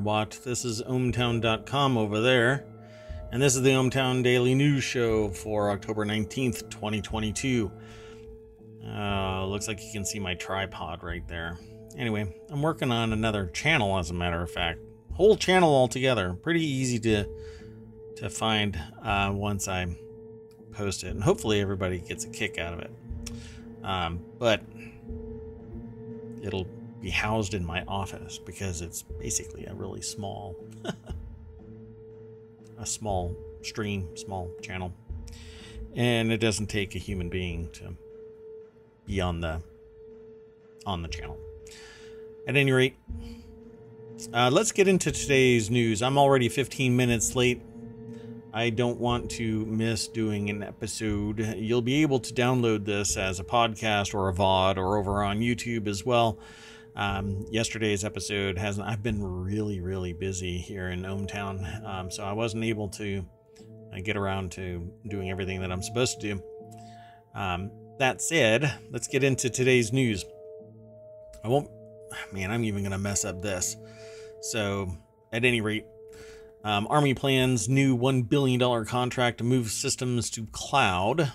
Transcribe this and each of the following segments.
What. This is ohmtown.com over there. And this is the ohmTown Daily News Show for October 19th, 2022. Uh, looks like you can see my tripod right there. Anyway, I'm working on another channel, as a matter of fact. Whole channel altogether. Pretty easy to to find uh, once I post it, and hopefully everybody gets a kick out of it. Um, but it'll be housed in my office because it's basically a really small, a small stream, small channel, and it doesn't take a human being to be on the on the channel. At any rate, uh, let's get into today's news. I'm already 15 minutes late. I don't want to miss doing an episode. You'll be able to download this as a podcast or a VOD or over on YouTube as well. Um, yesterday's episode hasn't, I've been really, really busy here in ohmTown, um, so I wasn't able to uh, get around to doing everything that I'm supposed to do. Um, that said, let's get into today's news. I won't, man, I'm even going to mess up this. So, at any rate, um, Army plans new $1 billion contract to move systems to cloud.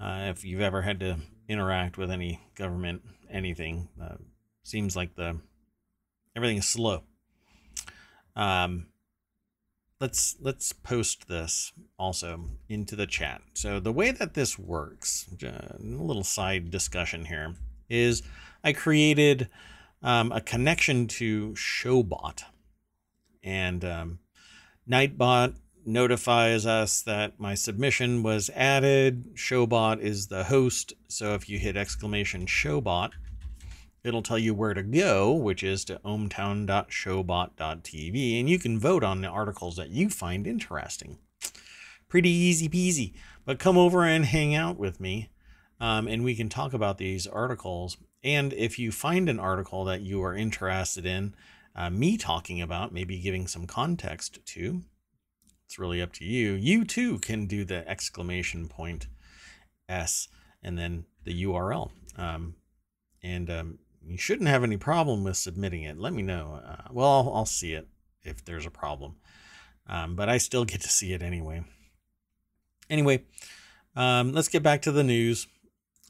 Uh, if you've ever had to interact with any government, anything, uh, seems like the everything is slow. Um, let's let's post this also into the chat. So the way that this works, a little side discussion here, is I created um, a connection to Showbot and um, Nightbot notifies us that my submission was added. Showbot is the host, so if you hit exclamation Showbot, it'll tell you where to go, which is to ohmtown.showbot.tv, and you can vote on the articles that you find interesting. Pretty easy peasy. But come over and hang out with me, um, and we can talk about these articles. And if you find an article that you are interested in, uh, me talking about, maybe giving some context to, it's really up to you. You too can do the exclamation point S and then the URL. Um, and um, you shouldn't have any problem with submitting it. Let me know. Uh, well, I'll, I'll, see it if there's a problem. Um, but I still get to see it anyway. Anyway, um, let's get back to the news.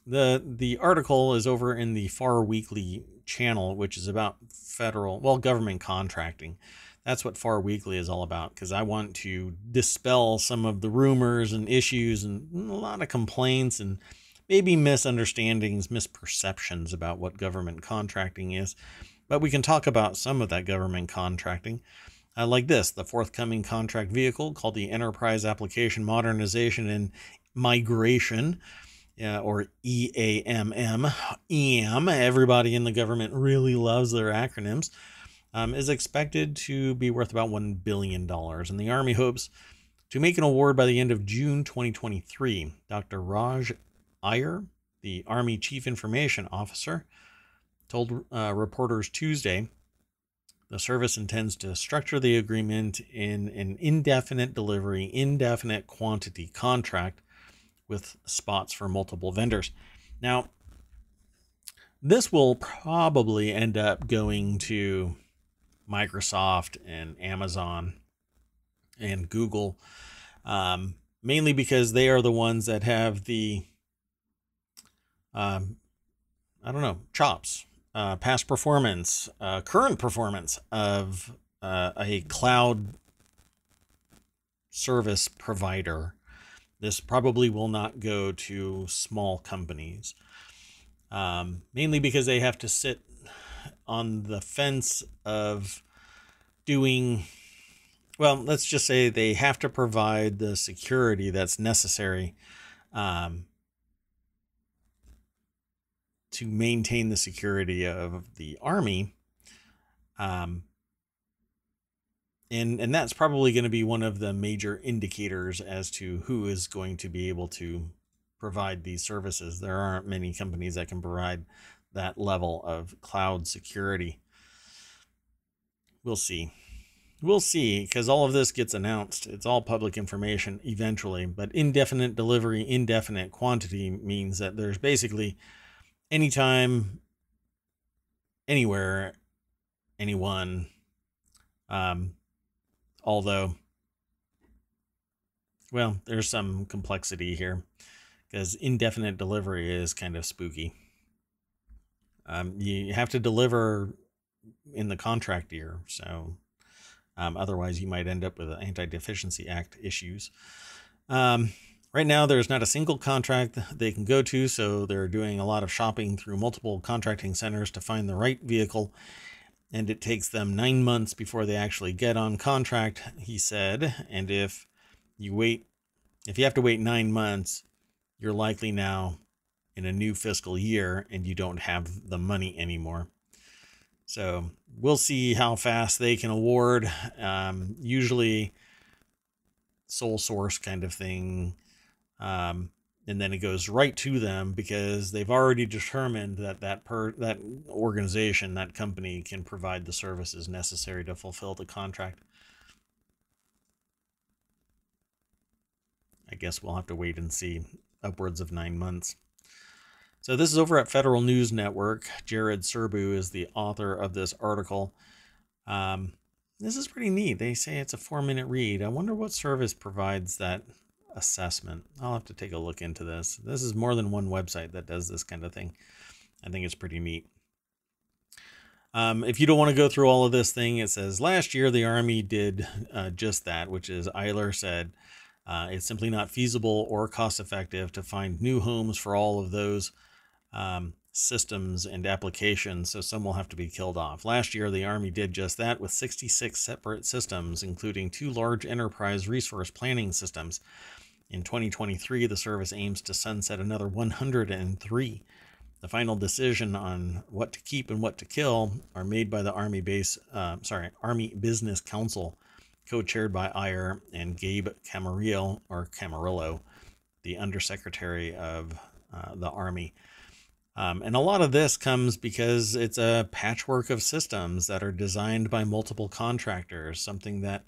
The the article is over in the Far Weekly channel, which is about federal, well, government contracting. That's what Far Weekly is all about because I want to dispel some of the rumors and issues and a lot of complaints and maybe misunderstandings, misperceptions about what government contracting is. But we can talk about some of that government contracting. Uh, like this the forthcoming contract vehicle called the Enterprise Application Modernization and Migration uh, or EAMM, EAM, everybody in the government really loves their acronyms, um, is expected to be worth about $1 billion. And the Army hopes to make an award by the end of June 2023. Dr. Raj Iyer, the Army Chief Information Officer, told uh, reporters Tuesday the service intends to structure the agreement in an indefinite delivery, indefinite quantity contract with spots for multiple vendors. Now, this will probably end up going to Microsoft and Amazon and Google, um, mainly because they are the ones that have the, um, I don't know, chops, uh, past performance, uh, current performance of uh, a cloud service provider. This probably will not go to small companies, um, mainly because they have to sit on the fence of doing, well, let's just say they have to provide the security that's necessary um, to maintain the security of the army. Um, and and that's probably going to be one of the major indicators as to who is going to be able to provide these services. There aren't many companies that can provide that level of cloud security. We'll see. We'll see because all of this gets announced. It's all public information eventually but indefinite delivery indefinite quantity means that there's basically anytime anywhere anyone Um, although, well, there's some complexity here because indefinite delivery is kind of spooky. Um, you have to deliver in the contract year, so um, otherwise you might end up with Anti-Deficiency Act issues. Um, right now, there's not a single contract they can go to, so they're doing a lot of shopping through multiple contracting centers to find the right vehicle. And it takes them nine months before they actually get on contract, he said. And if you wait, if you have to wait nine months, you're likely now in a new fiscal year and you don't have the money anymore. So we'll see how fast they can award. Um, usually, sole source kind of thing. Um, and then it goes right to them because they've already determined that that per that organization that company can provide the services necessary to fulfill the contract i guess we'll have to wait and see upwards of nine months so this is over at Federal News Network. Jared Serbu is the author of this article. Um, this is pretty neat. They say it's a four minute read. I wonder what service provides that assessment. I'll have to take a look into this. This is more than one website that does this kind of thing. I think it's pretty neat. Um, if you don't want to go through all of this thing, it says last year the Army did uh, just that, which is Eiler said uh, it's simply not feasible or cost effective to find new homes for all of those um, systems and applications, so some will have to be killed off. Last year, the Army did just that with 66 separate systems, including two large enterprise resource planning systems. In 2023, the service aims to sunset another 103. The final decision on what to keep and what to kill are made by the Army Base, uh, sorry, Army Business Council, co-chaired by Eyler and Gabe Camarillo, or Camarillo, the Undersecretary of uh, the Army. Um, and a lot of this comes because it's a patchwork of systems that are designed by multiple contractors, something that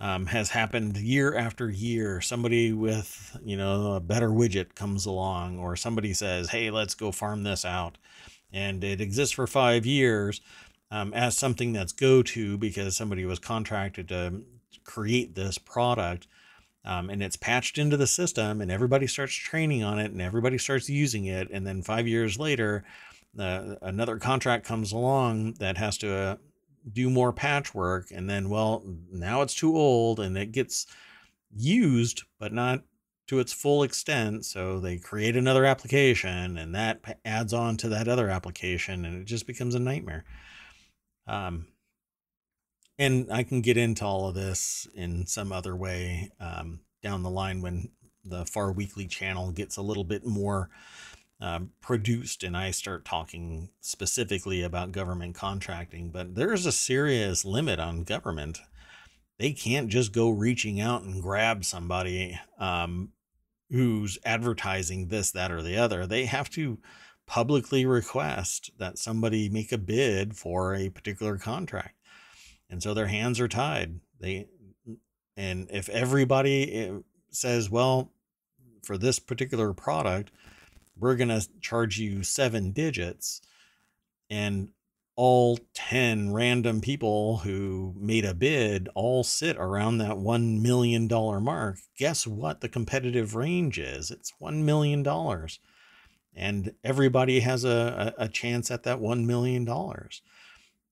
um, has happened year after year. Somebody with, you know, a better widget comes along, or somebody says, hey, let's go farm this out. And it exists for five years um, as something that's go to because somebody was contracted to create this product um, and it's patched into the system and everybody starts training on it and everybody starts using it and then five years later uh, another contract comes along that has to uh, do more patchwork and then well now it's too old and it gets used but not to its full extent so they create another application and that adds on to that other application and it just becomes a nightmare. Um, and I can get into all of this in some other way um, down the line when the Far Weekly channel gets a little bit more um, produced and I start talking specifically about government contracting. But there's a serious limit on government. They can't just go reaching out and grab somebody um, who's advertising this, that, or the other. They have to publicly request that somebody make a bid for a particular contract and so their hands are tied. They and if everybody eh, says, "Well, for this particular product, we're going to charge you 7 digits," and all 10 random people who made a bid all sit around that $1 million mark, guess what the competitive range is? It's $1 million. And everybody has a, a chance at that $1 million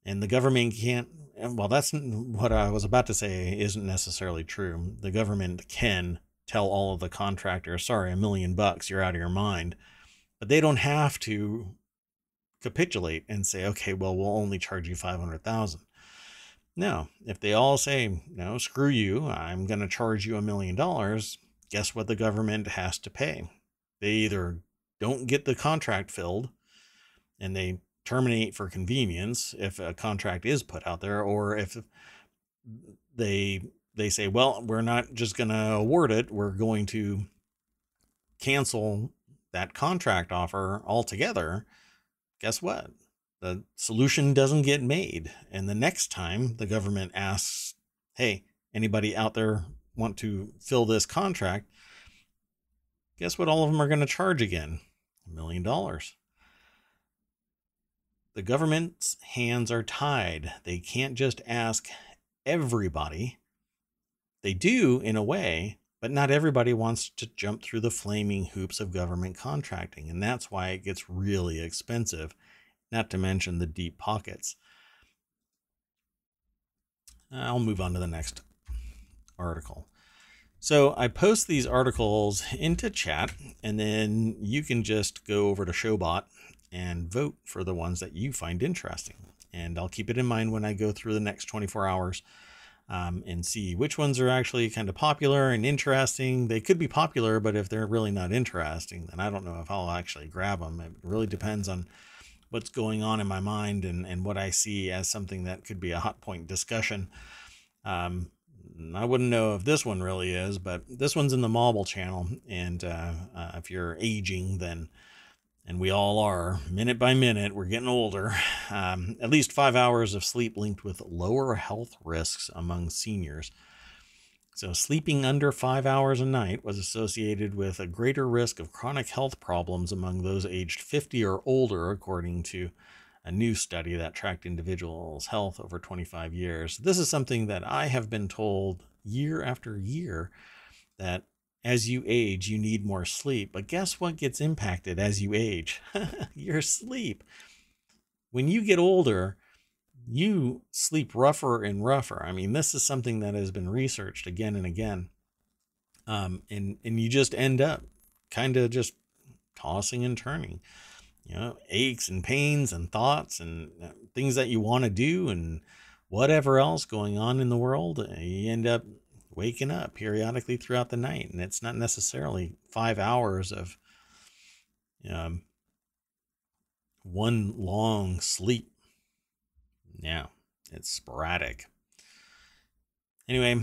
and the government can't well that's what i was about to say isn't necessarily true the government can tell all of the contractors sorry a million bucks you're out of your mind but they don't have to capitulate and say okay well we'll only charge you 500000 no if they all say no screw you i'm going to charge you a million dollars guess what the government has to pay? They either don't get the contract filled and they terminate for convenience if a contract is put out there or if they they say well we're not just going to award it we're going to cancel that contract offer altogether guess what? The solution doesn't get made. And the next time the government asks hey anybody out there want to fill this contract? guess what all of them are going to charge again? A million dollars. The government's hands are tied. They can't just ask everybody. They do in a way, but not everybody wants to jump through the flaming hoops of government contracting. And that's why it gets really expensive, not to mention the deep pockets. I'll move on to the next article. So I post these articles into chat, and then you can just go over to Showbot and vote for the ones that you find interesting. And I'll keep it in mind when I go through the next 24 hours um, and see which ones are actually kind of popular and interesting. They could be popular, but if they're really not interesting, then I don't know if I'll actually grab them. It really depends on what's going on in my mind and, and what I see as something that could be a hot point discussion. Um, I wouldn't know if this one really is, but this one's in the Mobble channel. And uh, uh, if you're aging, then, and we all are, minute by minute, we're getting older. Um, at least five hours of sleep linked with lower health risks among seniors. So, sleeping under five hours a night was associated with a greater risk of chronic health problems among those aged 50 or older, according to a new study that tracked individuals' health over 25 years. This is something that I have been told year after year that as you age, you need more sleep. But guess what gets impacted as you age? Your sleep. When you get older, you sleep rougher and rougher. I mean, this is something that has been researched again and again. Um, and, and you just end up kind of just tossing and turning you know, aches and pains and thoughts and uh, things that you want to do and whatever else going on in the world, you end up waking up periodically throughout the night. And it's not necessarily five hours of um, one long sleep. Yeah, it's sporadic. Anyway,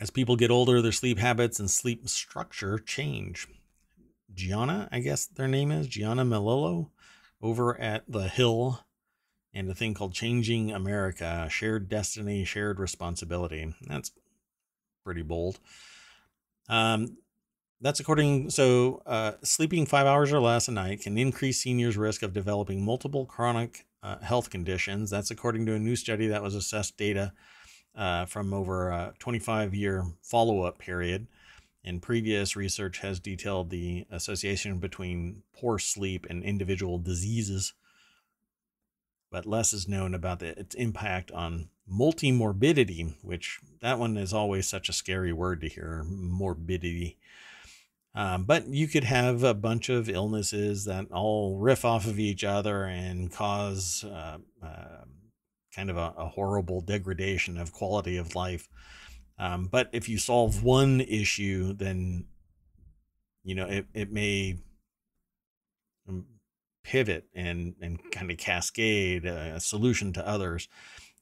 as people get older, their sleep habits and sleep structure change. Gianna, I guess their name is Gianna Melillo, over at the Hill, and a thing called Changing America: Shared Destiny, Shared Responsibility. That's pretty bold. Um, that's according. So, uh, sleeping five hours or less a night can increase seniors' risk of developing multiple chronic uh, health conditions. That's according to a new study that was assessed data uh, from over a 25 year follow up period and previous research has detailed the association between poor sleep and individual diseases, but less is known about the, its impact on multimorbidity, which that one is always such a scary word to hear morbidity. Um, but you could have a bunch of illnesses that all riff off of each other and cause uh, uh, kind of a, a horrible degradation of quality of life. Um, but if you solve one issue, then you know it, it may pivot and and kind of cascade a solution to others.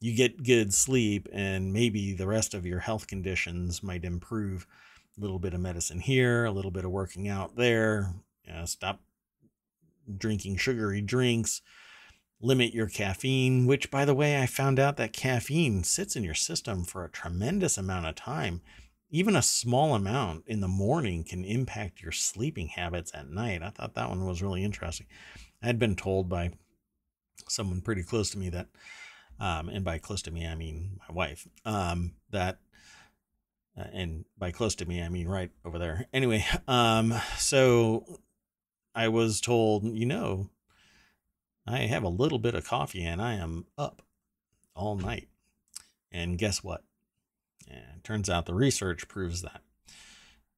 You get good sleep, and maybe the rest of your health conditions might improve. A little bit of medicine here, a little bit of working out there. You know, stop drinking sugary drinks limit your caffeine, which, by the way, I found out that caffeine sits in your system for a tremendous amount of time. Even a small amount in the morning can impact your sleeping habits at night. I thought that one was really interesting. I had been told by someone pretty close to me that, um, and by close to me, I mean my wife, um, that, uh, and by close to me, I mean right over there. Anyway, um, so I was told, you know, I have a little bit of coffee and I am up all night. And guess what? And turns out the research proves that.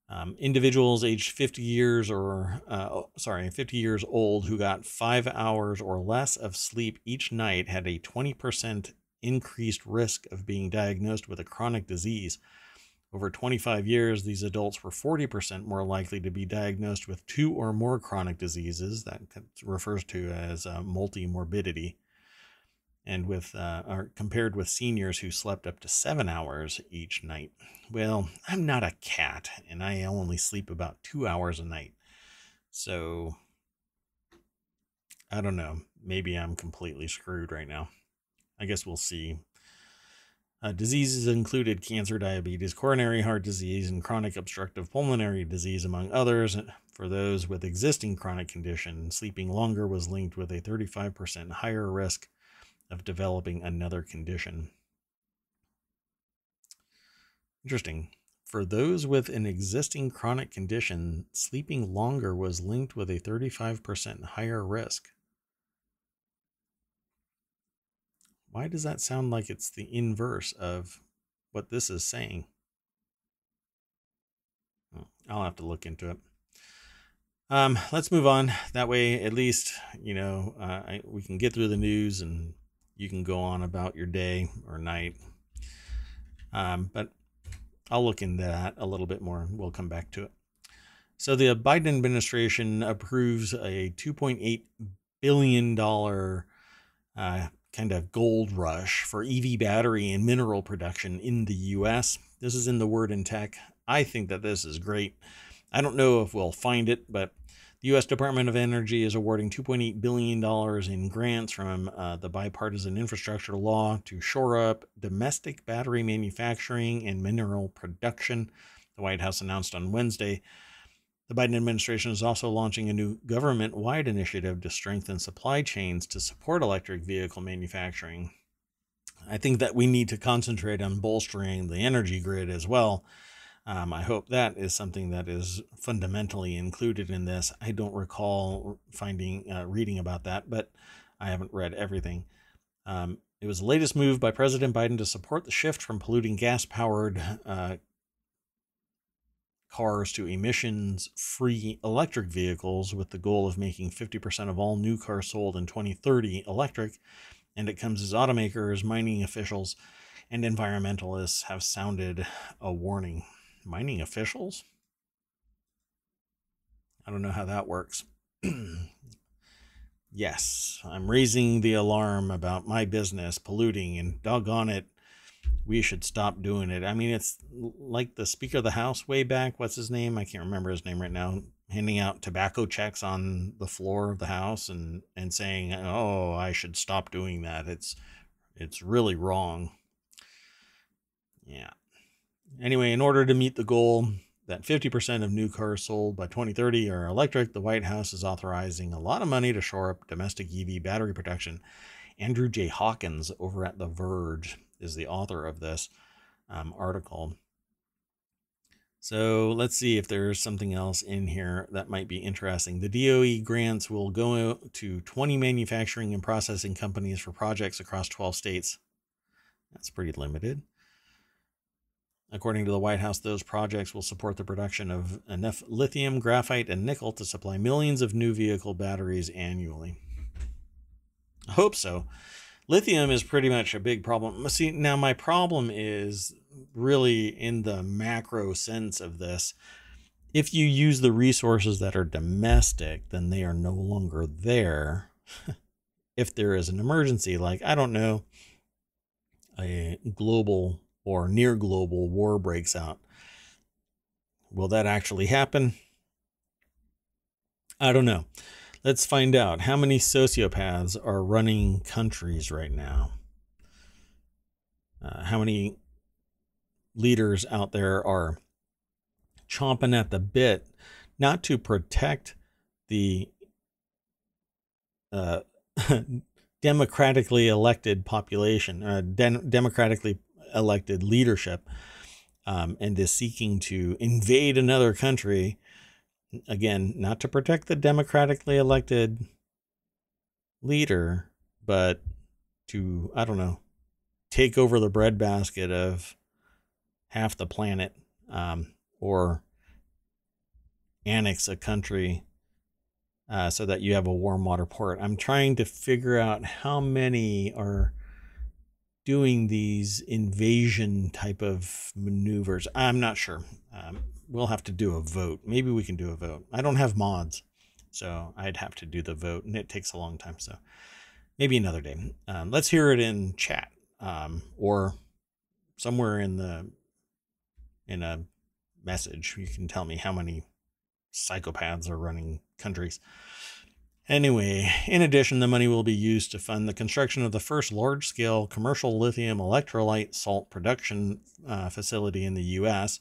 Um, individuals aged 50 years or, uh, oh, sorry, 50 years old who got five hours or less of sleep each night had a 20% increased risk of being diagnosed with a chronic disease. Over 25 years, these adults were 40% more likely to be diagnosed with two or more chronic diseases, that refers to as uh, multimorbidity, and with uh, compared with seniors who slept up to seven hours each night. Well, I'm not a cat, and I only sleep about two hours a night. So, I don't know. Maybe I'm completely screwed right now. I guess we'll see. Uh, diseases included cancer, diabetes, coronary heart disease, and chronic obstructive pulmonary disease, among others. For those with existing chronic condition, sleeping longer was linked with a 35% higher risk of developing another condition. Interesting. For those with an existing chronic condition, sleeping longer was linked with a 35% higher risk. Why does that sound like it's the inverse of what this is saying? I'll have to look into it. Um, let's move on. That way, at least, you know, uh, I, we can get through the news and you can go on about your day or night. Um, but I'll look into that a little bit more and we'll come back to it. So the Biden administration approves a $2.8 billion uh, kind of gold rush for EV battery and mineral production in the US. This is in the Word in Tech. I think that this is great. I don't know if we'll find it, but U.S. Department of Energy is awarding $2.8 billion in grants from uh, the bipartisan infrastructure law to shore up domestic battery manufacturing and mineral production. The White House announced on Wednesday. The Biden administration is also launching a new government wide initiative to strengthen supply chains to support electric vehicle manufacturing. I think that we need to concentrate on bolstering the energy grid as well um, I hope that is something that is fundamentally included in this. I don't recall finding uh, reading about that, but I haven't read everything. Um, it was the latest move by President Biden to support the shift from polluting gas powered uh, cars to emissions free electric vehicles with the goal of making 50% of all new cars sold in 2030 electric. And it comes as automakers, mining officials, and environmentalists have sounded a warning mining officials? I don't know how that works. yes, I'm raising the alarm about my business polluting, and doggone it, we should stop doing it. I mean, it's like the Speaker of the House way back. What's his name? I can't remember his name right now. Handing out tobacco checks on the floor of the House and and saying, "Oh, I should stop doing that. It's it's really wrong." Yeah. Anyway, in order to meet the goal that 50% of new cars sold by 2030 are electric, the White House is authorizing a lot of money to shore up domestic EV battery production. Andrew J. Hawkins over at The Verge is the author of this um, article. So let's see if there's something else in here that might be interesting. The DOE grants will go to 20 manufacturing and processing companies for projects across 12 states. That's pretty limited. According to the White House, those projects will support the production of enough lithium, graphite, and nickel to supply millions of new vehicle batteries annually. I hope so. Lithium is pretty much a big problem. See, now my problem is really in the macro sense of this. If you use the resources that are domestic, then they are no longer there. if there is an emergency, like, I don't know, a global or near global war breaks out. Will that actually happen? I don't know. Let's find out how many sociopaths are running countries right now. Uh, how many leaders out there are chomping at the bit not to protect the uh, democratically elected population, uh, de- democratically elected leadership um, and is seeking to invade another country, again, not to protect the democratically elected leader, but to, I don't know, take over the breadbasket of half the planet um, or annex a country uh, so that you have a warm water port. I'm trying to figure out how many are doing these invasion type of maneuvers. I'm not sure. Um, we'll have to do a vote. Maybe we can do a vote. I don't have mods, so I'd have to do the vote, and it takes a long time. So maybe another day. Um, let's hear it in chat um, or somewhere in the in a message. You can tell me how many psychopaths are running countries. Anyway, in addition, the money will be used to fund the construction of the first large scale commercial lithium electrolyte salt production uh, facility in the U.S.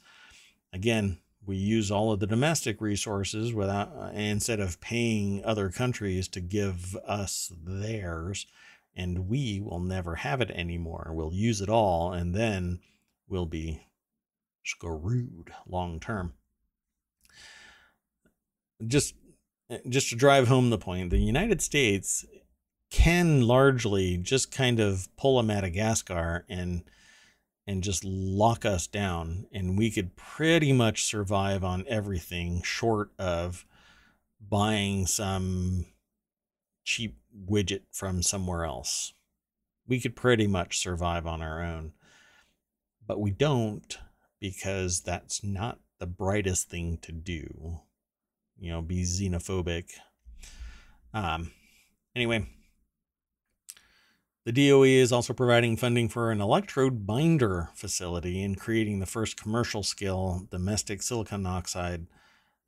Again, we use all of the domestic resources without uh, instead of paying other countries to give us theirs and we will never have it anymore we'll use it all and then we'll be screwed long term. Just just to drive home the point, the United States can largely just kind of pull a Madagascar and and just lock us down and we could pretty much survive on everything short of buying some cheap widget from somewhere else. We could pretty much survive on our own. But we don't because that's not the brightest thing to do. You know, be xenophobic. Um anyway, the DOE is also providing funding for an electrode binder facility and creating the first commercial scale domestic silicon oxide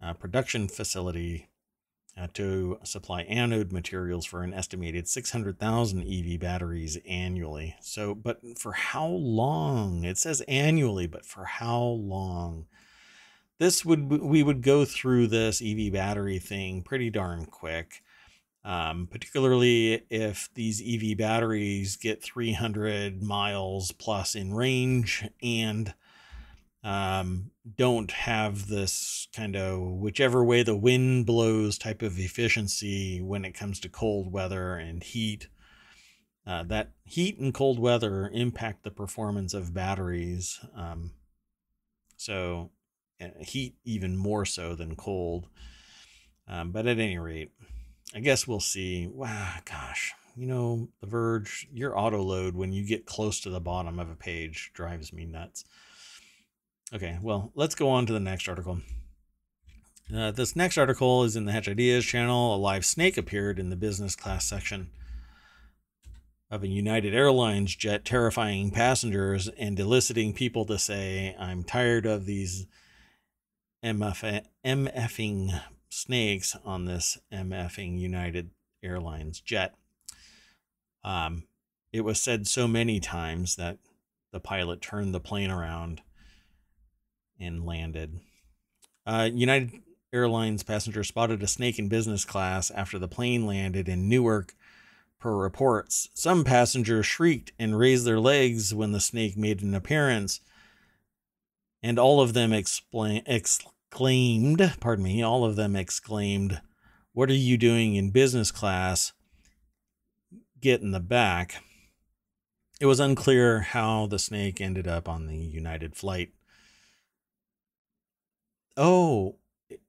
uh, production facility uh, to supply anode materials for an estimated 600,000 EV batteries annually. So, but for how long? It says annually, but for how long? This would we would go through this EV battery thing pretty darn quick um, particularly if these EV batteries get 300 miles plus in range and um, don't have this kind of whichever way the wind blows type of efficiency when it comes to cold weather and heat. Uh, that heat and cold weather impact the performance of batteries. Um, so, heat even more so than cold. Um, but at any rate, I guess we'll see. Wow, gosh, you know, The Verge, your auto load when you get close to the bottom of a page drives me nuts. Okay, well, let's go on to the next article. Uh, this next article is in the Hatch Ideas channel. A live snake appeared in the business class section of a United Airlines jet, terrifying passengers and eliciting people to say, I'm tired of these MF- MFing snakes on this MFing United Airlines jet. Um, it was said so many times that the pilot turned the plane around and landed. Uh, United Airlines passenger spotted a snake in business class after the plane landed in Newark, per reports. Some passengers shrieked and raised their legs when the snake made an appearance, and all of them explain, exclaimed, pardon me, all of them exclaimed, What are you doing in business class? Get in the back. It was unclear how the snake ended up on the United flight. Oh,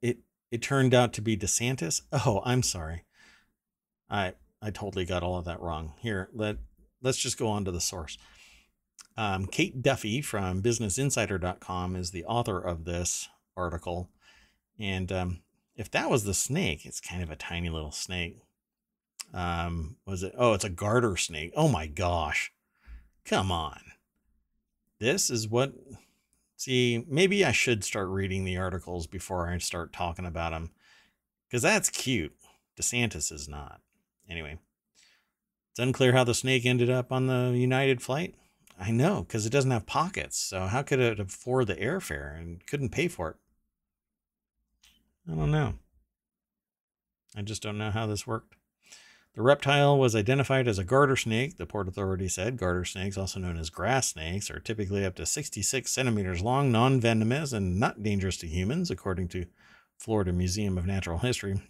it it turned out to be DeSantis. Oh, I'm sorry. I I totally got all of that wrong. Here, let let's just go on to the source. Um, Kate Duffy from BusinessInsider.com is the author of this article. And um, if that was the snake, it's kind of a tiny little snake. Um, was it? Oh, it's a garter snake. Oh my gosh. Come on. This is what. See, maybe I should start reading the articles before I start talking about them. Because that's cute. DeSantis is not. Anyway, it's unclear how the snake ended up on the United flight. I know, because it doesn't have pockets. So how could it afford the airfare and couldn't pay for it? I don't know. I just don't know how this worked. The reptile was identified as a garter snake, the Port Authority said. Garter snakes, also known as grass snakes, are typically up to 66 centimeters long, non venomous, and not dangerous to humans, according to Florida Museum of Natural History.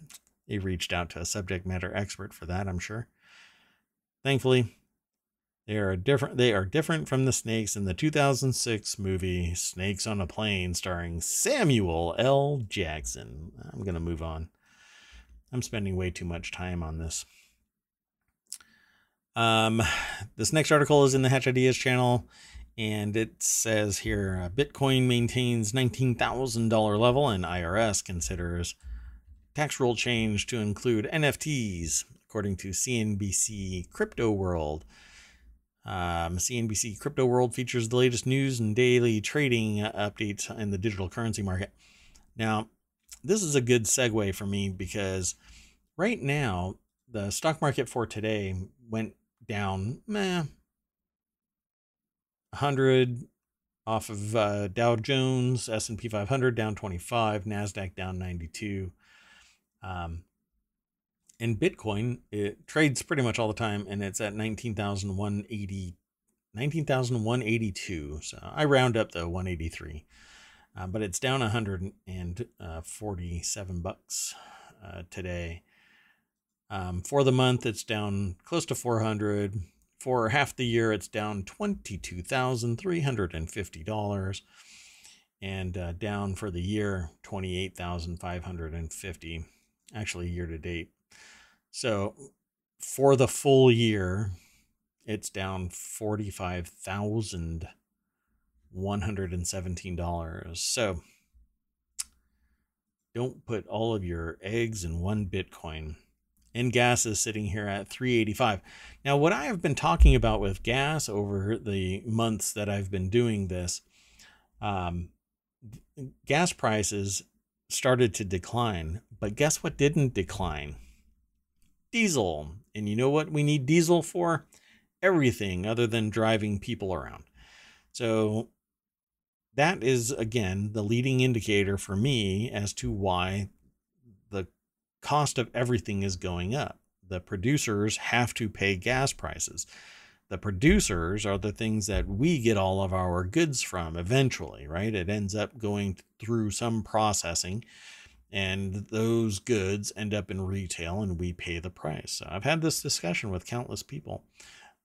They reached out to a subject matter expert for that, I'm sure. Thankfully, they are different. They are different from the snakes in the 2006 movie "Snakes on a Plane," starring Samuel L. Jackson. I'm gonna move on. I'm spending way too much time on this. Um, this next article is in the Hatch Ideas channel, and it says here uh, Bitcoin maintains $19,000 level, and IRS considers tax rule change to include NFTs, according to CNBC Crypto World. Um, CNBC Crypto World features the latest news and daily trading updates in the digital currency market. Now, this is a good segue for me because right now the stock market for today went down meh, 100 off of uh, Dow Jones, S&P 500 down 25, Nasdaq down 92. Um, and Bitcoin, it trades pretty much all the time, and it's at 19,182 19,182. So I round up the 183. Uh, but it's down 147 bucks uh, today. Um, for the month, it's down close to 400. For half the year, it's down $22,350. And uh, down for the year, 28,550. Actually, year to date. So for the full year, it's down $45,117. So don't put all of your eggs in one Bitcoin. And gas is sitting here at 385. Now, what I have been talking about with gas over the months that I've been doing this, um, gas prices started to decline. But guess what didn't decline? Diesel. And you know what we need diesel for? Everything other than driving people around. So that is, again, the leading indicator for me as to why the cost of everything is going up. The producers have to pay gas prices. The producers are the things that we get all of our goods from eventually, right? It ends up going through some processing and those goods end up in retail and we pay the price. So I've had this discussion with countless people.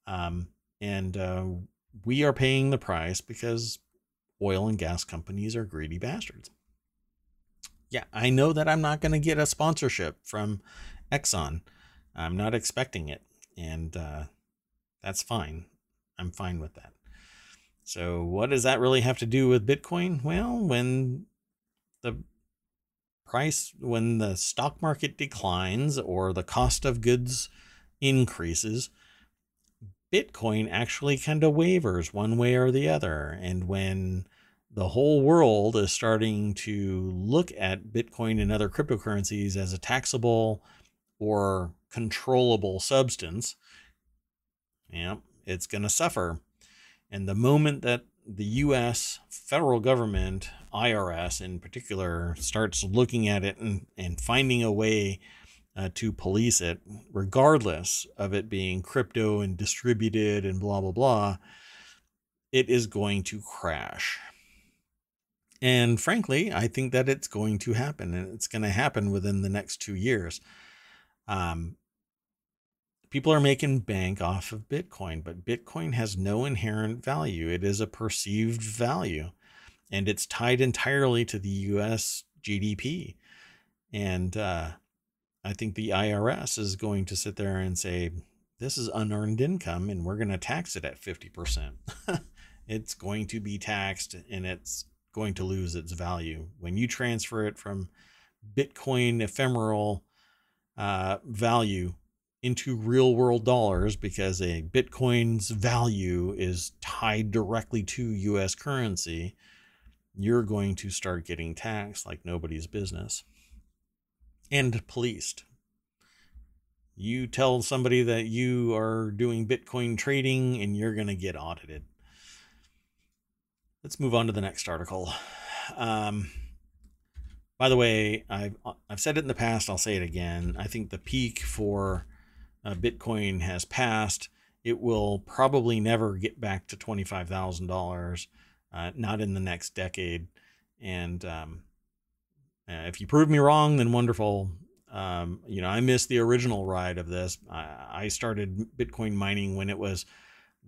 Um, and uh, we are paying the price because oil and gas companies are greedy bastards. Yeah, I know that I'm not going to get a sponsorship from Exxon. I'm not expecting it. And uh, that's fine. I'm fine with that. So, what does that really have to do with Bitcoin? Well, when the price, when the stock market declines or the cost of goods increases, Bitcoin actually kind of wavers one way or the other. And when the whole world is starting to look at Bitcoin and other cryptocurrencies as a taxable or controllable substance, yeah, it's going to suffer. And the moment that the US federal government, IRS in particular, starts looking at it and, and finding a way uh, to police it, regardless of it being crypto and distributed and blah, blah, blah, it is going to crash. And frankly, I think that it's going to happen, and it's going to happen within the next two years. Um, people are making bank off of Bitcoin, but Bitcoin has no inherent value. It is a perceived value, and it's tied entirely to the US GDP. And uh, I think the IRS is going to sit there and say, this is unearned income, and we're going to tax it at 50%. it's going to be taxed and it's going to lose its value. When you transfer it from Bitcoin ephemeral uh, value into real world dollars because a Bitcoin's value is tied directly to US currency, you're going to start getting taxed like nobody's business and policed. You tell somebody that you are doing Bitcoin trading and you're going to get audited. Let's move on to the next article. Um, by the way, I've, I've said it in the past, I'll say it again. I think the peak for uh, Bitcoin has passed, it will probably never get back to $25,000, uh, not in the next decade. And um, uh, if you prove me wrong, then wonderful. Um, you know, I missed the original ride of this. I, I, started Bitcoin mining when it was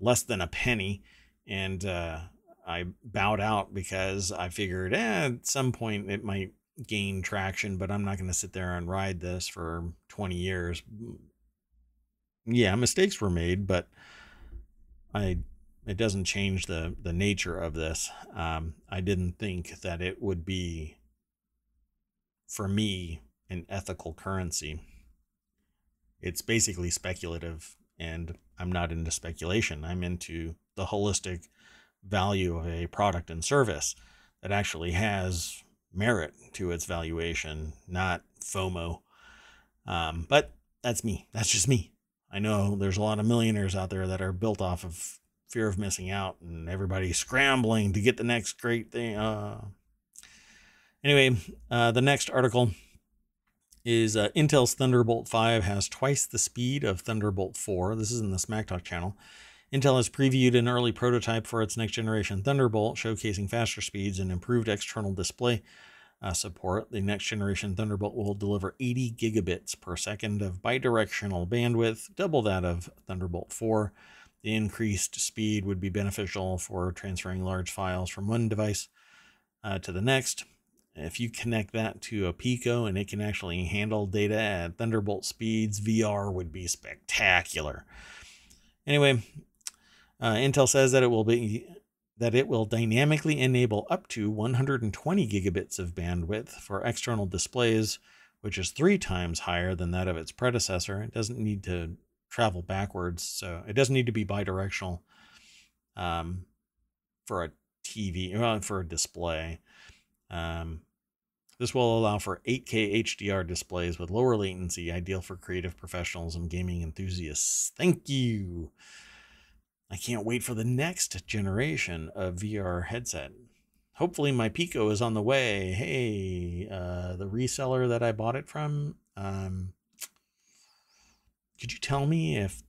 less than a penny, and uh, I bowed out because I figured eh, at some point it might gain traction, but I'm not going to sit there and ride this for 20 years yeah, mistakes were made, but I it doesn't change the the nature of this. Um, I didn't think that it would be for me an ethical currency. It's basically speculative, and I'm not into speculation. I'm into the holistic value of a product and service that actually has merit to its valuation, not FOMO. Um, but that's me. That's just me. I know there's a lot of millionaires out there that are built off of fear of missing out and everybody scrambling to get the next great thing. Uh, anyway, uh, the next article is uh, Intel's Thunderbolt 5 has twice the speed of Thunderbolt 4. This is in the Smack Talk channel. Intel has previewed an early prototype for its next generation Thunderbolt, showcasing faster speeds and improved external display uh, support. The next generation Thunderbolt will deliver 80 gigabits per second of bidirectional bandwidth, double that of Thunderbolt 4. The increased speed would be beneficial for transferring large files from one device uh, to the next. If you connect that to a Pico and it can actually handle data at Thunderbolt speeds, VR would be spectacular. Anyway, uh, Intel says that it will be that it will dynamically enable up to 120 gigabits of bandwidth for external displays, which is three times higher than that of its predecessor. It doesn't need to travel backwards, so it doesn't need to be bidirectional um, for a TV, well, for a display. Um, this will allow for 8K HDR displays with lower latency, ideal for creative professionals and gaming enthusiasts. Thank you. I can't wait for the next generation of VR headset. Hopefully, my Pico is on the way. Hey, uh, the reseller that I bought it from, um, could you tell me if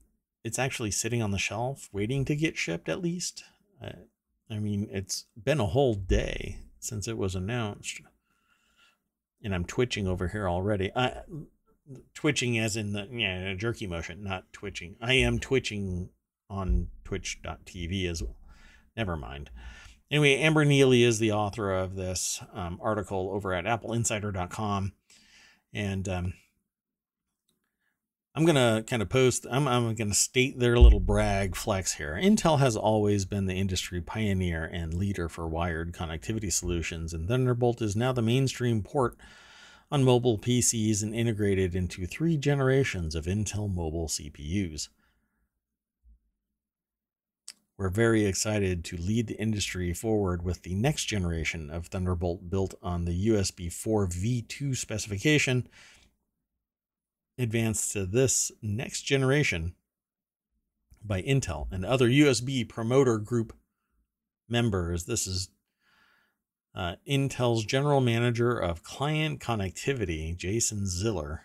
it's actually sitting on the shelf waiting to get shipped at least? Uh, I mean, it's been a whole day since it was announced. And I'm twitching over here already. I, twitching as in the yeah, jerky motion, not twitching. I am twitching on twitch.tv as well. Never mind. Anyway, Amber Neely is the author of this um, article over at appleinsider.com. And um, I'm going to kind of post, I'm, I'm going to state their little brag flex here. Intel has always been the industry pioneer and leader for wired connectivity solutions, and Thunderbolt is now the mainstream port on mobile PCs and integrated into three generations of Intel mobile CPUs. We're very excited to lead the industry forward with the next generation of Thunderbolt built on the USB 4 V2 specification. Advanced to this next generation by Intel and other USB promoter group members. This is uh, Intel's general manager of client connectivity, Jason Ziller,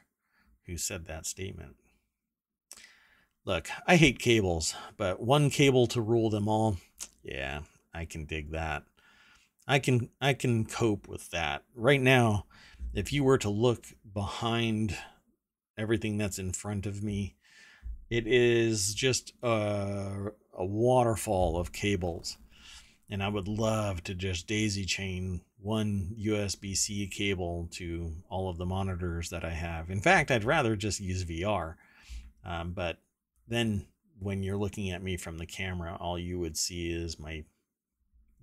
who said that statement. Look, I hate cables, but one cable to rule them all, yeah, I can dig that. I can I can cope with that. Right now, if you were to look behind everything that's in front of me, it is just a, a waterfall of cables. And I would love to just daisy chain one USB C cable to all of the monitors that I have. In fact, I'd rather just use VR. Um, but then when you're looking at me from the camera, all you would see is my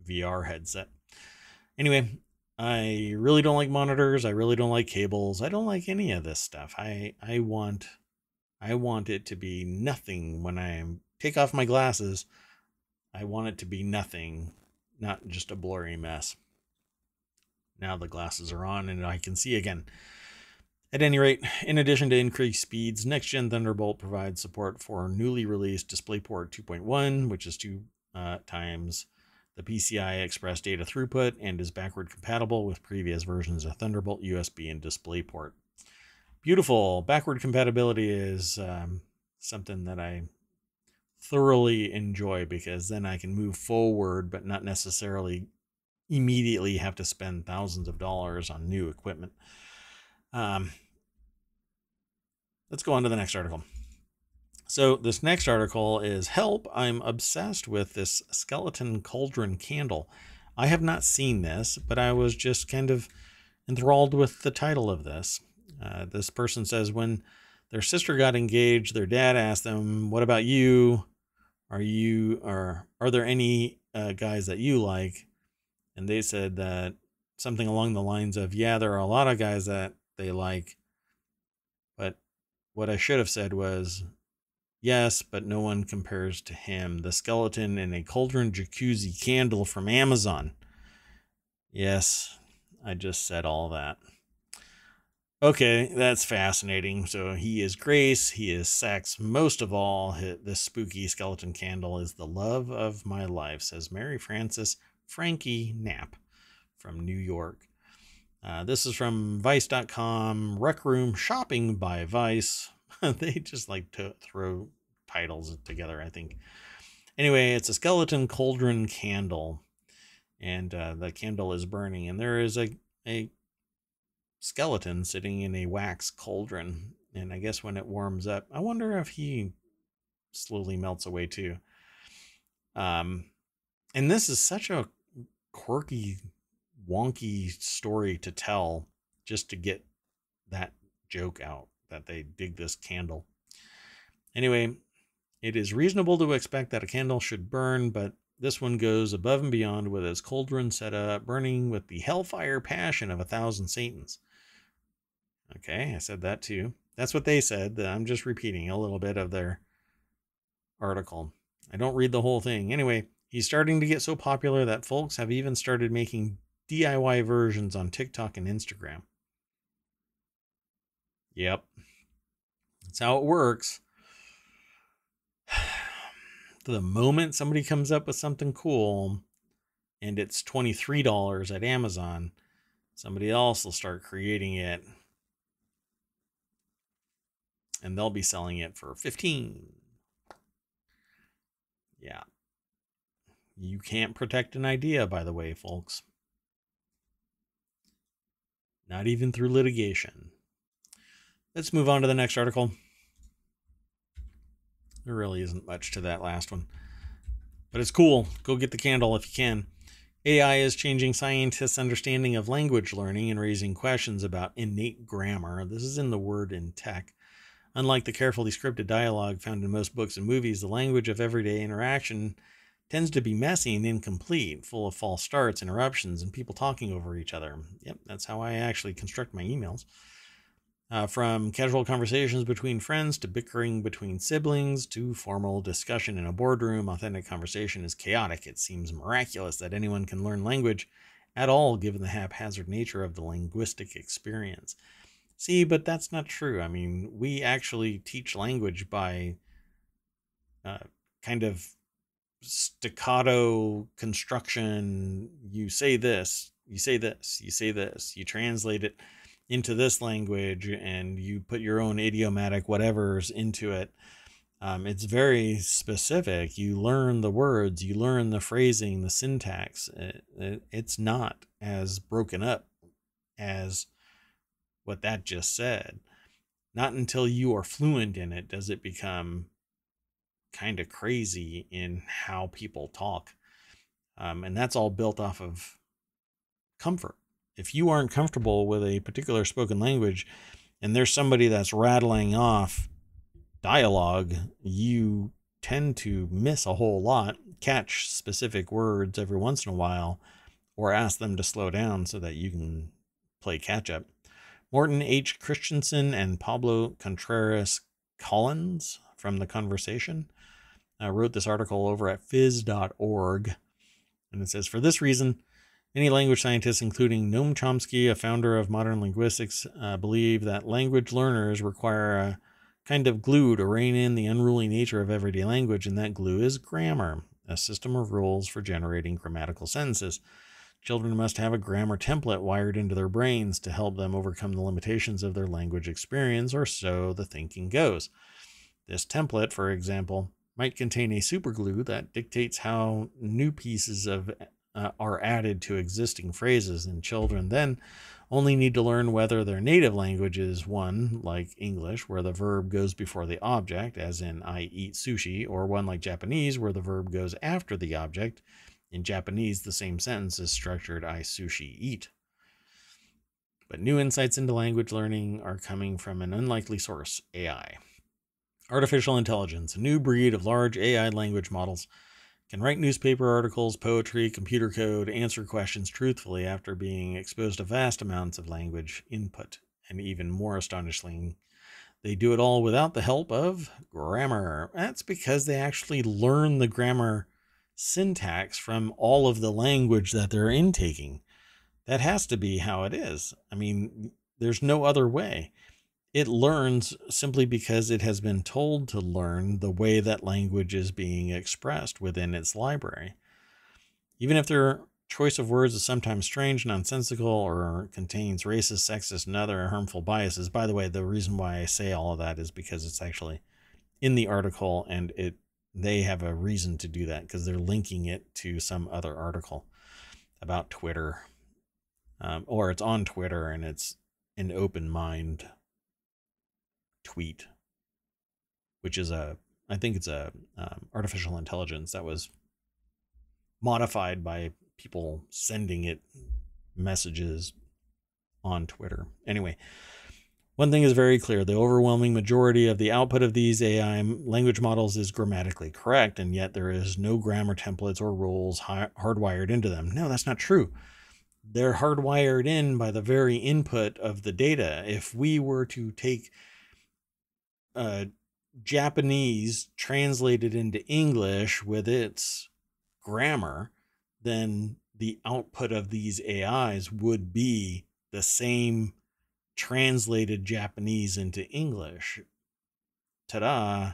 VR headset. Anyway, I really don't like monitors. I really don't like cables. I don't like any of this stuff. I I want I want it to be nothing when I take off my glasses. I want it to be nothing, not just a blurry mess. Now the glasses are on and I can see again. At any rate, in addition to increased speeds, Next Gen Thunderbolt provides support for newly released DisplayPort 2.1, which is two uh, times the PCI Express data throughput and is backward compatible with previous versions of Thunderbolt, USB, and DisplayPort. Beautiful. Backward compatibility is um, something that I thoroughly enjoy because then I can move forward, but not necessarily immediately have to spend thousands of dollars on new equipment. Um, let's go on to the next article. So, this next article is Help, I'm obsessed with this skeleton cauldron candle. I have not seen this, but I was just kind of enthralled with the title of this. Uh, this person says when their sister got engaged, their dad asked them, "What about you? Are you are are there any uh, guys that you like?" And they said that something along the lines of, "Yeah, there are a lot of guys that they like. But what I should have said was, yes, but no one compares to him. The skeleton in a cauldron jacuzzi candle from Amazon. Yes, I just said all that. Okay, that's fascinating. So he is grace, he is sex. Most of all, this spooky skeleton candle is the love of my life, says Mary Frances Frankie Knapp from New York. Uh, this is from Vice.com, Rec Room Shopping by Vice. they just like to throw titles together, I think. Anyway, it's a skeleton cauldron candle, and uh, the candle is burning, and there is a a skeleton sitting in a wax cauldron. And I guess when it warms up, I wonder if he slowly melts away too. Um, and this is such a quirky, wonky story to tell just to get that joke out that they dig this candle. Anyway, it is reasonable to expect that a candle should burn, but this one goes above and beyond with its cauldron set up, burning with the hellfire passion of a thousand Satans. Okay, I said that too. That's what they said. I'm just repeating a little bit of their article. I don't read the whole thing. Anyway, he's starting to get so popular that folks have even started making DIY versions on TikTok and Instagram. Yep. That's how it works. the moment somebody comes up with something cool and it's $23 at Amazon, somebody else will start creating it and they'll be selling it for 15. Yeah. You can't protect an idea, by the way, folks. Not even through litigation. Let's move on to the next article. There really isn't much to that last one. But it's cool. Go get the candle if you can. AI is changing scientists' understanding of language learning and raising questions about innate grammar. This is in the word in tech. Unlike the carefully scripted dialogue found in most books and movies, the language of everyday interaction tends to be messy and incomplete, full of false starts, interruptions, and people talking over each other. Yep, that's how I actually construct my emails. Uh, from casual conversations between friends to bickering between siblings to formal discussion in a boardroom, authentic conversation is chaotic. It seems miraculous that anyone can learn language at all given the haphazard nature of the linguistic experience. See, but that's not true. I mean, we actually teach language by uh, kind of staccato construction. You say this, you say this, you say this, you translate it into this language and you put your own idiomatic whatevers into it. Um, it's very specific. You learn the words, you learn the phrasing, the syntax. It, it, it's not as broken up as what that just said. Not until you are fluent in it does it become kind of crazy in how people talk. Um, and that's all built off of comfort if you aren't comfortable with a particular spoken language and there's somebody that's rattling off dialogue, you tend to miss a whole lot, catch specific words every once in a while, or ask them to slow down so that you can play catch up. Morten H. Christiansen and Pablo Contreras Kallens from The Conversation uh, wrote this article over at phys.org. And it says, For this reason, Many language scientists, including Noam Chomsky, a founder of modern linguistics, uh, believe that language learners require a kind of glue to rein in the unruly nature of everyday language, and that glue is grammar, a system of rules for generating grammatical sentences. Children must have a grammar template wired into their brains to help them overcome the limitations of their language experience, or so the thinking goes. This template, for example, might contain a superglue that dictates how new pieces of uh, are added to existing phrases, and children then only need to learn whether their native language is one like English, where the verb goes before the object, as in I eat sushi, or one like Japanese, where the verb goes after the object. In Japanese, the same sentence is structured I sushi eat. But new insights into language learning are coming from an unlikely source AI. Artificial intelligence, a new breed of large AI language models can write newspaper articles, poetry, computer code, answer questions truthfully after being exposed to vast amounts of language input. And even more astonishing, they do it all without the help of grammar. That's because they actually learn the grammar syntax from all of the language that they're intaking. That has to be how it is. I mean, there's no other way it learns simply because it has been told to learn the way that language is being expressed within its library. Even if their choice of words is sometimes strange, nonsensical, or contains racist, sexist, and other harmful biases. By the way, the reason why I say all of that is because it's actually in the article and it they have a reason to do that because they're linking it to some other article about Twitter, um, or it's on Twitter and it's an open mind tweet, which is a I think it's a um, artificial intelligence that was modified by people sending it messages on Twitter. Anyway, one thing is very clear the overwhelming majority of the output of these AI language models is grammatically correct, and yet there is no grammar templates or rules hardwired into them. No, that's not true. They're hardwired in by the very input of the data. If we were to take uh, Japanese translated into English with its grammar, then the output of these AIs would be the same translated Japanese into English. Ta-da!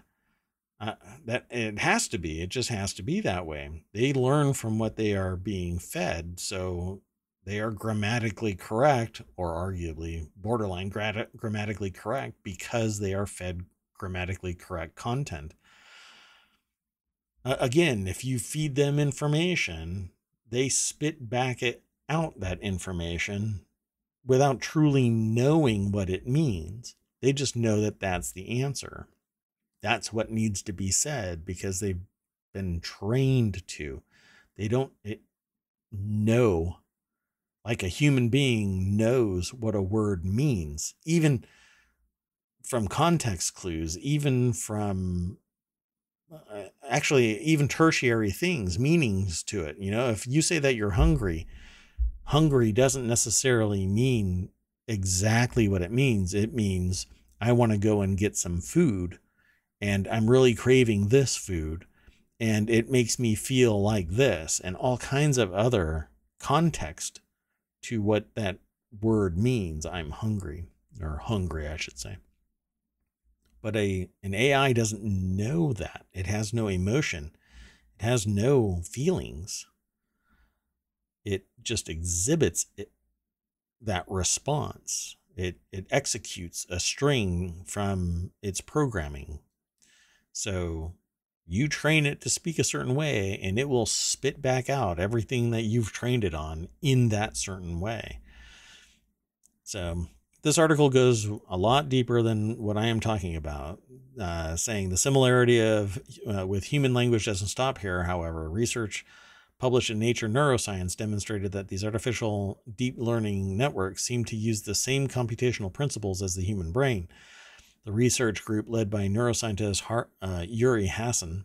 Uh, that it has to be. It just has to be that way. They learn from what they are being fed, so they are grammatically correct, or arguably borderline grammatically correct, because they are fed grammatically correct content. Uh, again, if you feed them information, they spit back it out that information without truly knowing what it means. They just know that that's the answer. That's what needs to be said because they've been trained to. They don't know, like a human being knows what a word means, even from context clues, even from uh, actually even tertiary things, meanings to it. You know, if you say that you're hungry, hungry doesn't necessarily mean exactly what it means. It means I want to go and get some food and I'm really craving this food and it makes me feel like this and all kinds of other context to what that word means. I'm hungry or hungry, I should say. But a an AI doesn't know that. It has no emotion. It has no feelings. It just exhibits it, that response. It it executes a string from its programming. So you train it to speak a certain way and it will spit back out everything that you've trained it on in that certain way. So this article goes a lot deeper than what I am talking about, uh, saying the similarity of uh, with human language doesn't stop here. However, research published in Nature Neuroscience demonstrated that these artificial deep learning networks seem to use the same computational principles as the human brain. The research group, led by neuroscientist Har- uh, Uri Hasson,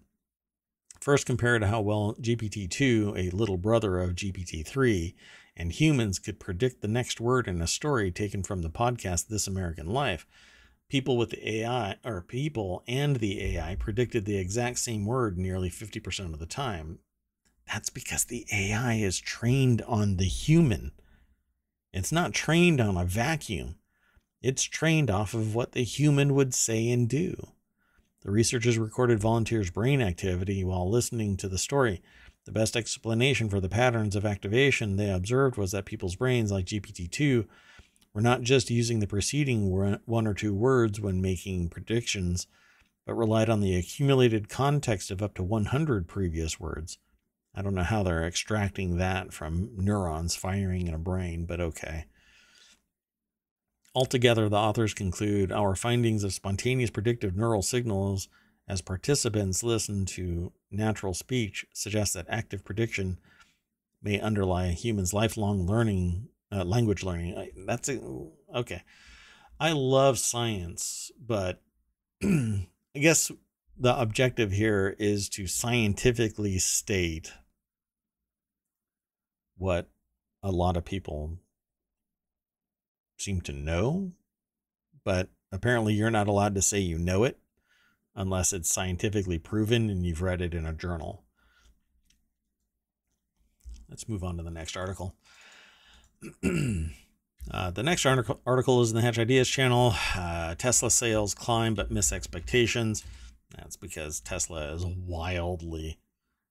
first compared how well GPT 2, a little brother of GPT 3, and humans could predict the next word in a story taken from the podcast This American Life. People with the AI, or people and the AI, predicted the exact same word nearly 50% of the time. That's because the AI is trained on the human. It's not trained on a vacuum. It's trained off of what the human would say and do. The researchers recorded volunteers' brain activity while listening to the story. The best explanation for the patterns of activation they observed was that people's brains, like GPT 2, were not just using the preceding one or two words when making predictions, but relied on the accumulated context of up to 100 previous words. I don't know how they're extracting that from neurons firing in a brain, but okay. Altogether, the authors conclude our findings of spontaneous predictive neural signals as participants listen to natural speech suggest that active prediction may underlie a human's lifelong learning, uh, language learning. That's a, okay. I love science, but I guess the objective here is to scientifically state what a lot of people seem to know, but apparently you're not allowed to say you know it unless it's scientifically proven and you've read it in a journal. Let's move on to the next article. uh, the next article, is in the Hatch Ideas channel. Uh, Tesla sales climb but miss expectations. That's because Tesla is wildly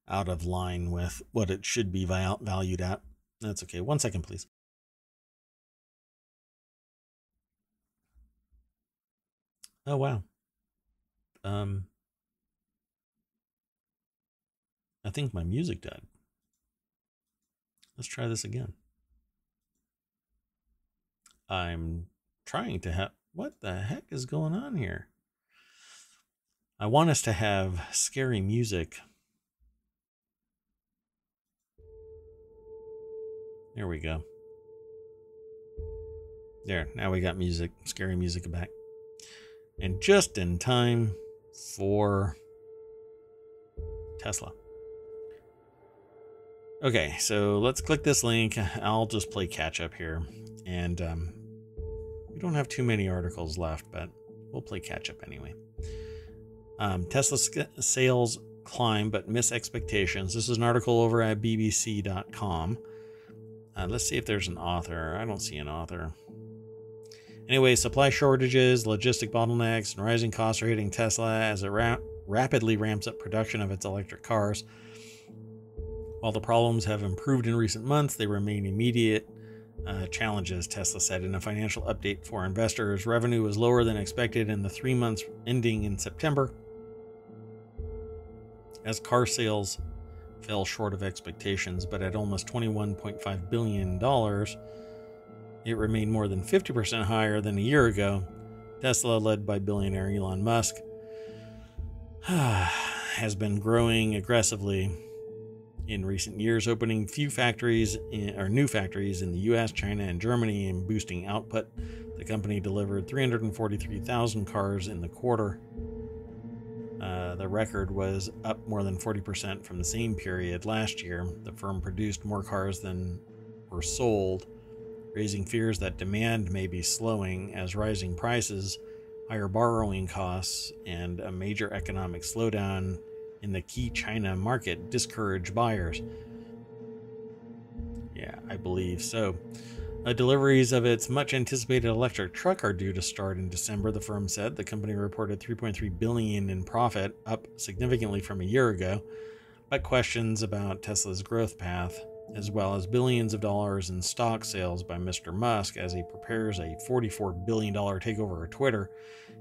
out of line with what it should be valued at. That's okay. One second, please. Oh, wow. Um, I think my music died. Let's try this again. I'm trying to have. What the heck is going on here? I want us to have scary music. There we go. There, now we got music, scary music back. And just in time for Tesla. Okay, so let's click this link. I'll just play catch up here. And um, we don't have too many articles left, but we'll play catch up anyway. Um, Tesla sales climb but miss expectations. This is an article over at bbc.com. Uh, let's see if there's an author. I don't see an author. Anyway, supply shortages, logistic bottlenecks, and rising costs are hitting Tesla as it ra- rapidly ramps up production of its electric cars. While the problems have improved in recent months, they remain immediate uh, challenges, Tesla said in a financial update for investors. Revenue was lower than expected in the three months ending in September, as car sales fell short of expectations, but at almost $21.5 billion it remained more than 50% higher than a year ago. Tesla, led by billionaire Elon Musk, has been growing aggressively in recent years, opening few factories in, or new factories in the US, China, and Germany and boosting output. The company delivered 343,000 cars in the quarter. Uh, the record was up more than 40% from the same period last year. The firm produced more cars than were sold raising fears that demand may be slowing as rising prices, higher borrowing costs, and a major economic slowdown in the key China market discourage buyers. Yeah, I believe so. Uh, deliveries of its much anticipated electric truck are due to start in December, the firm said. The company reported 3.3 billion in profit, up significantly from a year ago, but questions about Tesla's growth path as well as billions of dollars in stock sales by Mr. Musk as he prepares a $44 billion takeover of Twitter,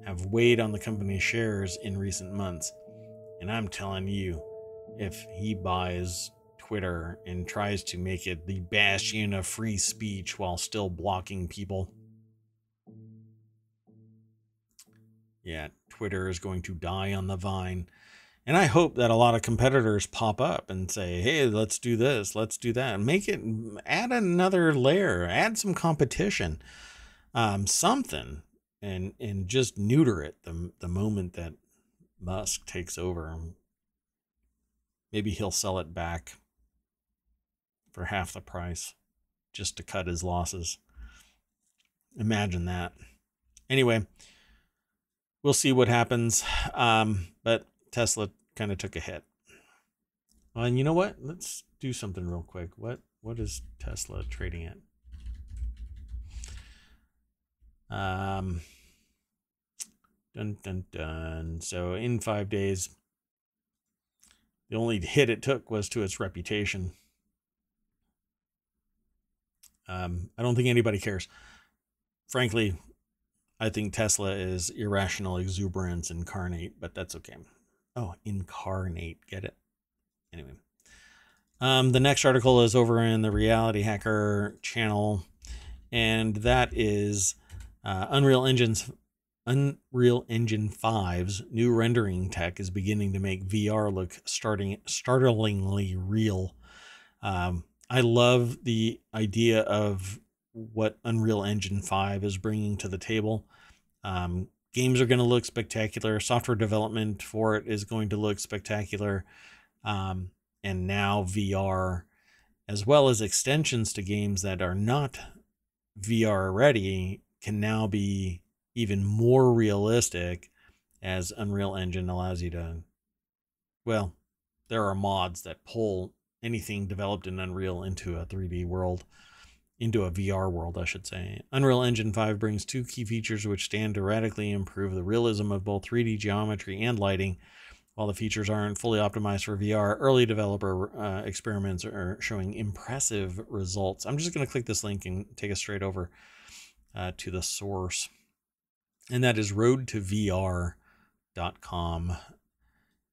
have weighed on the company's shares in recent months. And I'm telling you, if he buys Twitter and tries to make it the bastion of free speech while still blocking people, yeah, Twitter is going to die on the vine. And I hope that a lot of competitors pop up and say, hey, let's do this, let's do that. Make it, add another layer, add some competition, um, something, and and just neuter it the, the moment that Musk takes over. Maybe he'll sell it back for half the price just to cut his losses. Imagine that. Anyway, we'll see what happens. Um, but Tesla kind of took a hit. and you know what? Let's do something real quick. What what is Tesla trading at? Um dun dun dun. So in 5 days the only hit it took was to its reputation. Um, I don't think anybody cares. Frankly, I think Tesla is irrational exuberance incarnate, but that's okay. Oh, incarnate. Get it? Anyway. Um, the next article is over in the Reality Hacker channel, and that is uh, Unreal Engine's Unreal Engine 5's new rendering tech is beginning to make VR look starting startlingly real. Um, I love the idea of what Unreal Engine 5 is bringing to the table. Um, games are going to look spectacular. Software development for it is going to look spectacular. Um, and now VR, as well as extensions to games that are not VR ready, can now be even more realistic as Unreal Engine allows you to. Well, there are mods that pull anything developed in Unreal into a 3D world into a VR world, I should say. Unreal Engine 5 brings two key features which stand to radically improve the realism of both 3D geometry and lighting. While the features aren't fully optimized for VR, early developer uh, experiments are showing impressive results. I'm just going to click this link and take us straight over uh, to the source. And that is roadtovr.com.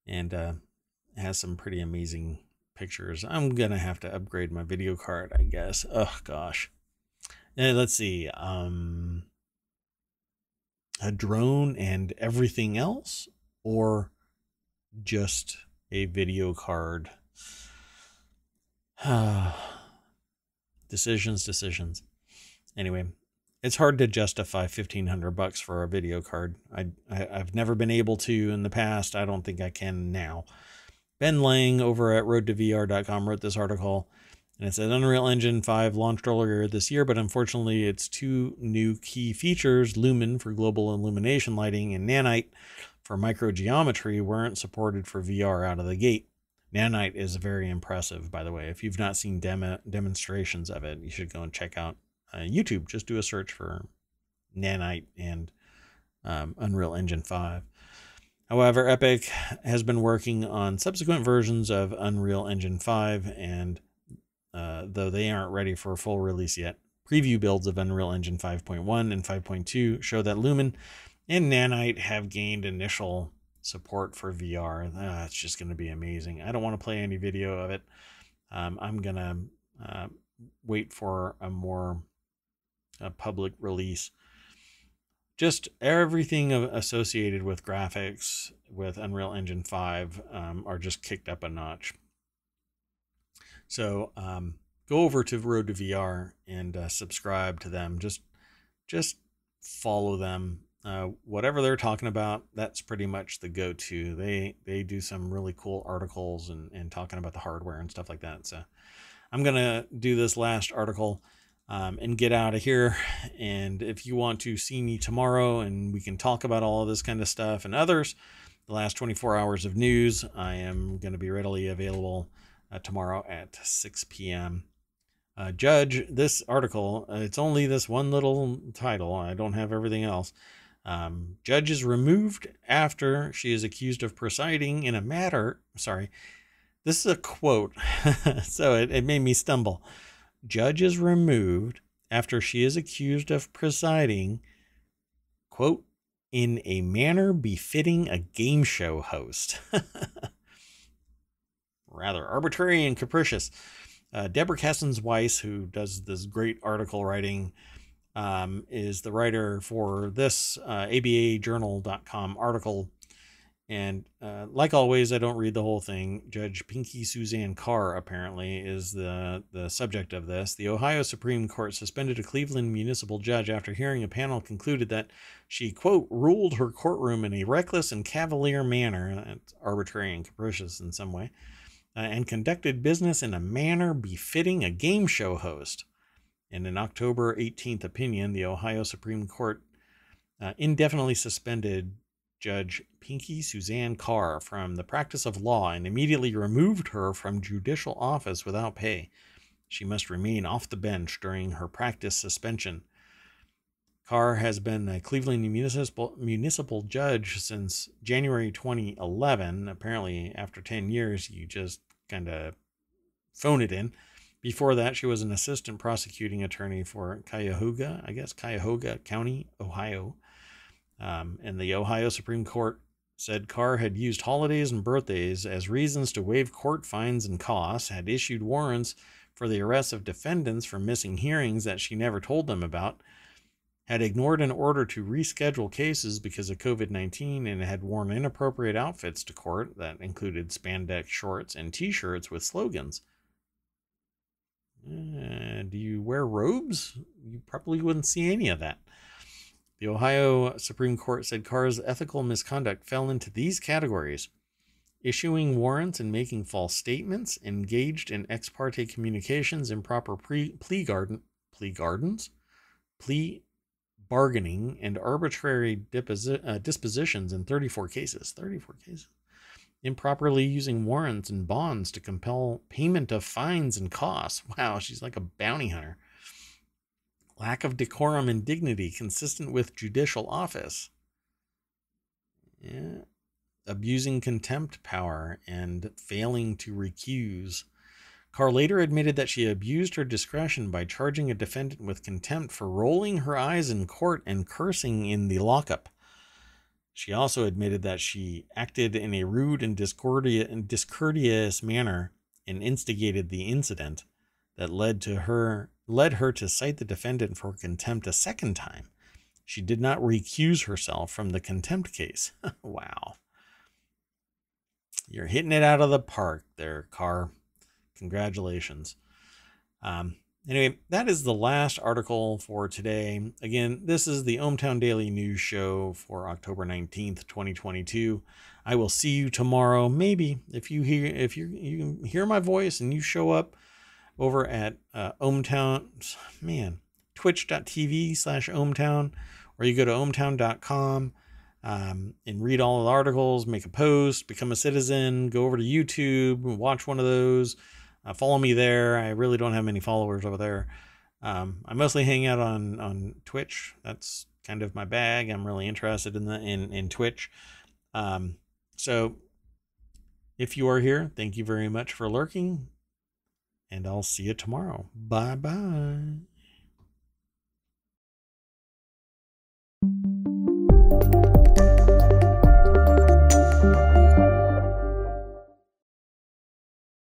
And uh, has some pretty amazing pictures. I'm gonna have to upgrade my video card, I guess. Oh gosh. And let's see. Um, a drone and everything else, or just a video card. decisions, decisions. Anyway, it's hard to justify fifteen hundred bucks for a video card. I, I I've never been able to in the past. I don't think I can now. Ben Lang over at roadtovr.com wrote this article, and it said Unreal Engine 5 launched earlier this year, but unfortunately, its two new key features, Lumen for global illumination lighting and Nanite for microgeometry, weren't supported for VR out of the gate. Nanite is very impressive, by the way. If you've not seen demo demonstrations of it, you should go and check out uh, YouTube. Just do a search for Nanite and um, Unreal Engine 5. However, Epic has been working on subsequent versions of Unreal Engine 5, and uh, though they aren't ready for a full release yet, preview builds of Unreal Engine 5.1 and 5.2 show that Lumen and Nanite have gained initial support for VR. That's just going to be amazing. I don't want to play any video of it. Um, I'm going to uh, wait for a more uh, public release. Just everything associated with graphics with Unreal Engine 5 um, are just kicked up a notch. So um, go over to Road to VR and uh, subscribe to them. Just just follow them uh, whatever they're talking about, that's pretty much the go-to. They they do some really cool articles and, and talking about the hardware and stuff like that. So I'm gonna do this last article um, and get out of here. And if you want to see me tomorrow and we can talk about all of this kind of stuff and others, the last 24 hours of news, I am going to be readily available uh, tomorrow at 6 p.m. Uh, Judge, this article, uh, it's only this one little title. I don't have everything else. Um, judge is removed after she is accused of presiding in a matter. Sorry, this is a quote, so it, it made me stumble. Judge is removed after she is accused of presiding, quote, in a manner befitting a game show host. Rather arbitrary and capricious. Uh, Deborah Cassens Weiss, who does this great article writing um, is the writer for this uh, ABAjournal.com article. And uh, like always, I don't read the whole thing. Judge Pinky Suzanne Carr apparently is the, the subject of this. The Ohio Supreme Court suspended a Cleveland municipal judge after hearing a panel concluded that she, quote, ruled her courtroom in a reckless and cavalier manner, that's arbitrary and capricious in some way, uh, and conducted business in a manner befitting a game show host. In an October 18th opinion, the Ohio Supreme Court uh, indefinitely suspended Judge Pinky Suzanne Carr from the practice of law and immediately removed her from judicial office without pay. She must remain off the bench during her practice suspension. Carr has been a Cleveland municipal, municipal judge since January 2011. Apparently, after 10 years, you just kind of phone it in. Before that, she was an assistant prosecuting attorney for Cuyahoga, I guess, Cuyahoga County, Ohio. Um, and the Ohio Supreme Court said Carr had used holidays and birthdays as reasons to waive court fines and costs, had issued warrants for the arrest of defendants for missing hearings that she never told them about, had ignored an order to reschedule cases because of COVID 19, and had worn inappropriate outfits to court that included spandex shorts and t shirts with slogans. Uh, do you wear robes? You probably wouldn't see any of that. The Ohio Supreme Court said Carr's ethical misconduct fell into these categories issuing warrants and making false statements, engaged in ex parte communications, improper pre- plea, garden, plea gardens, plea bargaining, and arbitrary deposi- uh, dispositions in 34 cases. 34 cases improperly using warrants and bonds to compel payment of fines and costs. Wow, she's like a bounty hunter. Lack of decorum and dignity consistent with judicial office. Yeah. Abusing contempt power and failing to recuse. Carr later admitted that she abused her discretion by charging a defendant with contempt for rolling her eyes in court and cursing in the lockup. She also admitted that she acted in a rude and discourteous manner and instigated the incident that led to her led her to cite the defendant for contempt a second time. She did not recuse herself from the contempt case. wow. You're hitting it out of the park there, Carr. Congratulations. Um, Anyway, that is the last article for today. Again, this is the ohmTown Daily News Show for October 19th, 2022. I will see you tomorrow. Maybe if you hear if you you hear my voice and you show up over at uh, man, twitch.tv slash ohmTown, or you go to ohmtown.com um, and read all the articles, make a post, become a citizen, go over to YouTube, watch one of those uh, follow me there. I really don't have many followers over there. Um, I mostly hang out on on Twitch. That's kind of my bag. I'm really interested in the in in Twitch. Um, so if you are here, thank you very much for lurking, and I'll see you tomorrow. Bye bye.